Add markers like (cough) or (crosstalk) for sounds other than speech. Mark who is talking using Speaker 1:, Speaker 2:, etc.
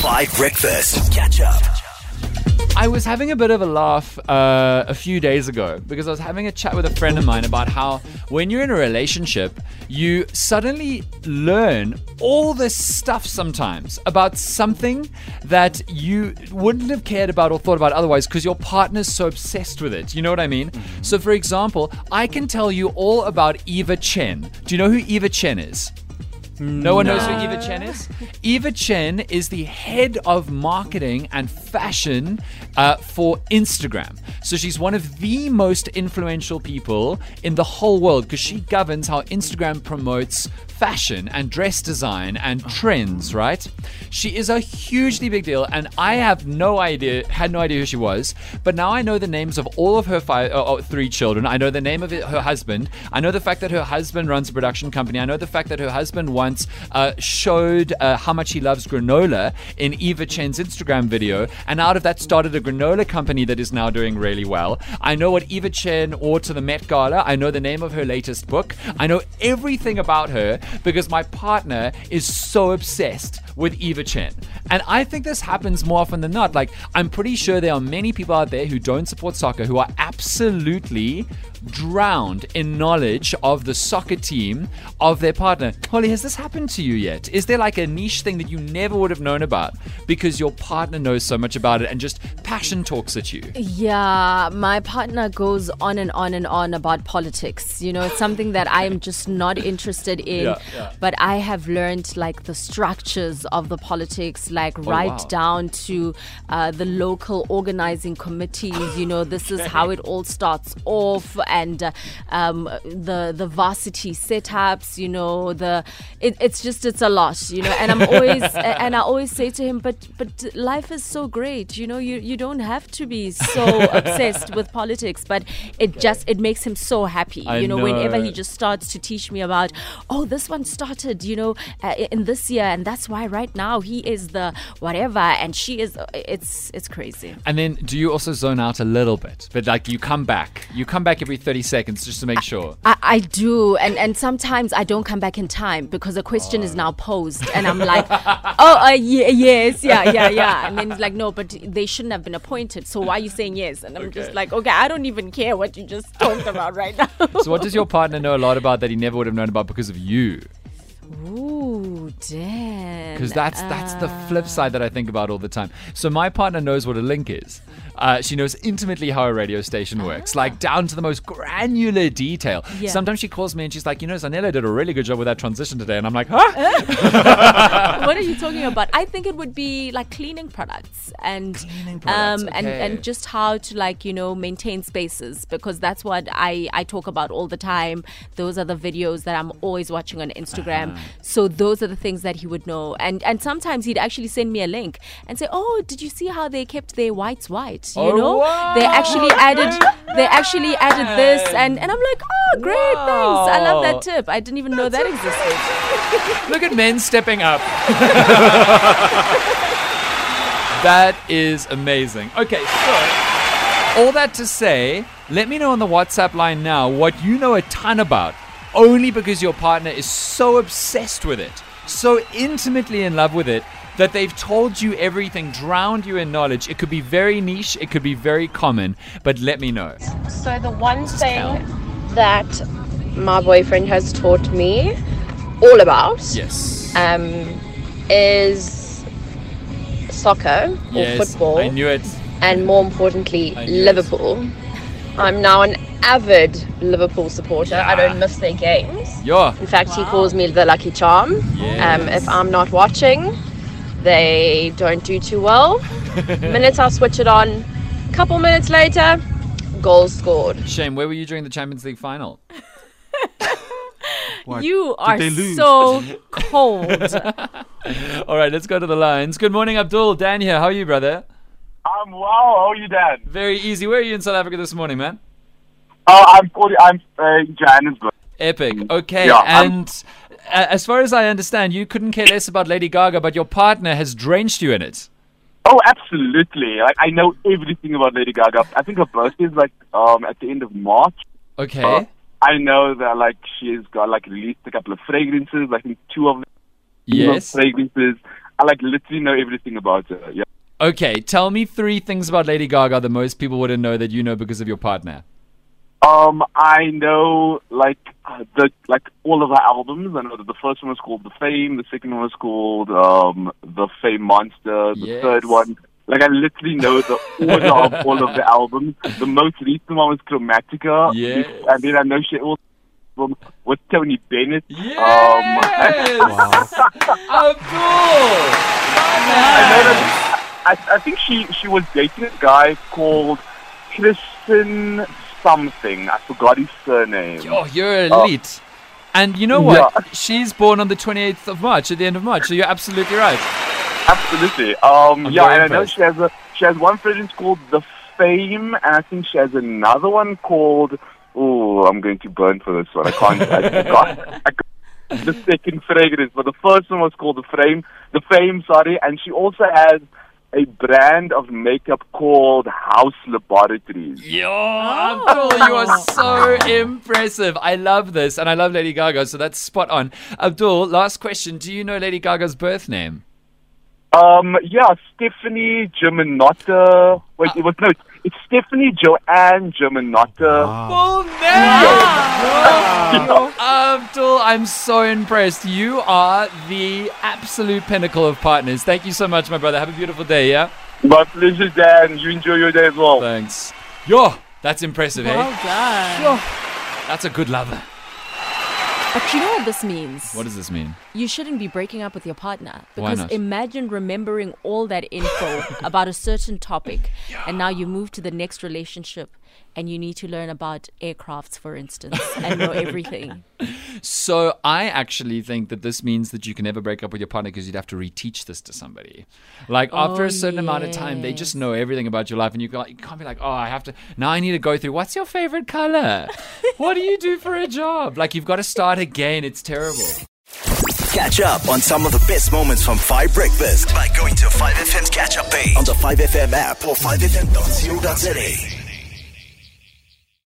Speaker 1: Five Breakfast. Catch up.
Speaker 2: I was having a bit of a laugh uh, a few days ago because I was having a chat with a friend of mine about how when you're in a relationship, you suddenly learn all this stuff sometimes about something that you wouldn't have cared about or thought about otherwise because your partner's so obsessed with it. You know what I mean? So, for example, I can tell you all about Eva Chen. Do you know who Eva Chen is? No one knows who Eva Chen is? Eva Chen is the head of marketing and fashion uh, for Instagram. So she's one of the most influential people in the whole world because she governs how Instagram promotes fashion and dress design and trends, right? She is a hugely big deal, and I have no idea, had no idea who she was, but now I know the names of all of her five, uh, uh, three children. I know the name of her husband. I know the fact that her husband runs a production company. I know the fact that her husband once uh, showed uh, how much he loves granola in Eva Chen's Instagram video, and out of that started a granola company that is now doing really well. I know what Eva Chen wore to the Met Gala. I know the name of her latest book. I know everything about her because my partner is so obsessed with Eva Chen. And I think this happens more often than not. Like, I'm pretty sure there are many people out there who don't support soccer who are absolutely drowned in knowledge of the soccer team of their partner. Holly, has this happened to you yet? Is there like a niche thing that you never would have known about because your partner knows so much about it and just passion talks at you?
Speaker 3: Yeah, my partner goes on and on and on about politics. You know, it's something that I am just not interested in. (laughs)
Speaker 2: Yeah, yeah.
Speaker 3: But I have learned like the structures of the politics, like right
Speaker 2: wow.
Speaker 3: down to uh, the local organizing committees. You know, this is how it all starts off, and uh, um, the the varsity setups. You know, the it, it's just it's a lot. You know, and I'm always (laughs) and I always say to him, but but life is so great. You know, you you don't have to be so (laughs) obsessed with politics, but it just it makes him so happy.
Speaker 2: I
Speaker 3: you know, whenever he just starts to teach me about, oh, this one started, you know, uh, in this year, and that's why right now he is the whatever, and she is. It's it's crazy.
Speaker 2: And then do you also zone out a little bit? But like you come back. You come back every 30 seconds just to make sure.
Speaker 3: I, I do, and and sometimes I don't come back in time because a question is now posed, and I'm like, (laughs) oh, uh, ye- yes, yeah, yeah, yeah, and then like, no, but they shouldn't have been appointed, so why are you saying yes? And I'm just like, okay, I don't even care what you just talked about right (laughs) now.
Speaker 2: So what does your partner know a lot about that he never would have known about because of you?
Speaker 3: Ooh, damn.
Speaker 2: Because that's that's the flip side that I think about all the time. So my partner knows what a link is. Uh, she knows intimately how a radio station works, like down to the most granular detail.
Speaker 3: Ah. Yeah.
Speaker 2: Sometimes she calls me and she's like, you know, Zanella did a really good job with that transition today, and I'm like, huh? (laughs)
Speaker 3: what are you talking about? I think it would be like cleaning products and
Speaker 2: Cleaning products,
Speaker 3: um and, and just how to like you know maintain spaces because that's what I I talk about all the time. Those are the videos that I'm always watching on Instagram.
Speaker 2: Uh-huh.
Speaker 3: So those are the things that he would know. And and sometimes he'd actually send me a link and say, "Oh, did you see how they kept their whites white? You
Speaker 2: Oh,
Speaker 3: know,
Speaker 2: wow.
Speaker 3: they actually added they actually added this and and I'm like, "Oh, great, thanks. I love that tip. I didn't even know that existed." (laughs)
Speaker 2: Look at men stepping up. (laughs) that is amazing. Okay, so all that to say, let me know on the WhatsApp line now what you know a ton about, only because your partner is so obsessed with it, so intimately in love with it. That they've told you everything, drowned you in knowledge. It could be very niche, it could be very common, but let me know.
Speaker 4: So the one thing that my boyfriend has taught me all about
Speaker 2: Yes.
Speaker 4: um, is soccer or
Speaker 2: yes,
Speaker 4: football,
Speaker 2: I knew it.
Speaker 4: and more importantly,
Speaker 2: Liverpool. it.
Speaker 4: Liverpool. I'm now an avid Liverpool supporter. I don't miss their games.
Speaker 2: Yeah.
Speaker 4: In fact, he calls me the lucky charm. Um, if I'm not watching, they don't do too well. (laughs) minutes I switch it on, couple minutes later, goals scored.
Speaker 2: Shame, where were you during the Champions League final? (laughs)
Speaker 3: You are
Speaker 5: they lose?
Speaker 3: so cold. (laughs)
Speaker 2: All right, let's go to the lines. Good morning, Abdul. Dan here. How are you, brother?
Speaker 5: I'm wow. How are you, Dan?
Speaker 2: Very easy. Where are you in South Africa this morning, man?
Speaker 5: Oh, I'm 40. I'm uh, in Johannesburg.
Speaker 2: Epic. Okay,
Speaker 5: Yeah, I'm-
Speaker 2: and uh, as far as I understand, you couldn't care less about Lady Gaga, but your partner has drenched you in it.
Speaker 5: Oh, absolutely. Like I know everything about Lady Gaga. I think her birthday is like um at the end of March.
Speaker 2: Okay.
Speaker 5: Uh, I know that like she's got like released a couple of fragrances. I think two of them
Speaker 2: yes.
Speaker 5: fragrances. I like literally know everything about her. Yeah.
Speaker 2: Okay, tell me three things about Lady Gaga that most people wouldn't know that you know because of your partner.
Speaker 5: Um, I know like uh, the like all of her albums. I know that the first one was called The Fame, the second one was called um The Fame Monster, the
Speaker 2: Yes.
Speaker 5: third one. Like I literally know the order of (laughs) all of the albums. The most recent one was Chromatica.
Speaker 2: Yes.
Speaker 5: And then I know she also with Tony Bennett.
Speaker 2: Yes!
Speaker 5: Um, (laughs)
Speaker 2: Abdul!
Speaker 5: I, know that, I, I think she she was dating a guy called Christian something. I forgot his surname.
Speaker 2: Oh, you're elite. and you know what?
Speaker 5: Yeah.
Speaker 2: She's born on the 28th of March, at the end of March, so you're absolutely right.
Speaker 5: Absolutely. Um,
Speaker 2: I'm
Speaker 5: yeah, and I know she has a she has one fragrance called the Fame, and I think she has another one called. Oh, I'm going to burn for this one. I can't. I (laughs) forgot. I got the second fragrance, but the first one was called the Frame, the Fame. Sorry, and she also has a brand of makeup called Haus Laboratories.
Speaker 2: Yo, oh. Abdul, you are so impressive. I love this, and I love Lady Gaga, so that's spot on. Abdul, last question. Do you know Lady Gaga's birth name?
Speaker 5: Um, yeah, Stefani Germanotta. Wait, it was no, it's, it's Stefani Joanne Germanotta.
Speaker 2: Full name! Abdul, I'm so impressed. You are the absolute pinnacle of partners. Thank you so much, my brother. Have a beautiful day, yeah?
Speaker 5: My pleasure, Dan. You enjoy your day as well.
Speaker 2: Thanks. Yo, that's impressive,
Speaker 3: Well
Speaker 2: hey?
Speaker 3: done.
Speaker 2: That's a good lover.
Speaker 3: But you know what this means?
Speaker 2: What does this mean?
Speaker 3: you shouldn't be breaking up with your partner because imagine remembering all that info (laughs) about a certain topic and now you move to the next relationship and you need to learn about aircrafts for instance and know (laughs) everything
Speaker 2: So I actually think that this means that you can never break up with your partner because you'd have to reteach this to somebody. Like oh, after
Speaker 3: Oh,
Speaker 2: a certain amount of time, they just know everything about your life, and you, can't- you can't be like, oh, I have to now. I need to go through. What's your favorite color? what do you do for a job? Like you've got to start again. It's terrible.
Speaker 1: Catch up on some of the best moments from 5 Breakfast by going to 5FM's catch up page on the 5FM app or 5FM.co.za.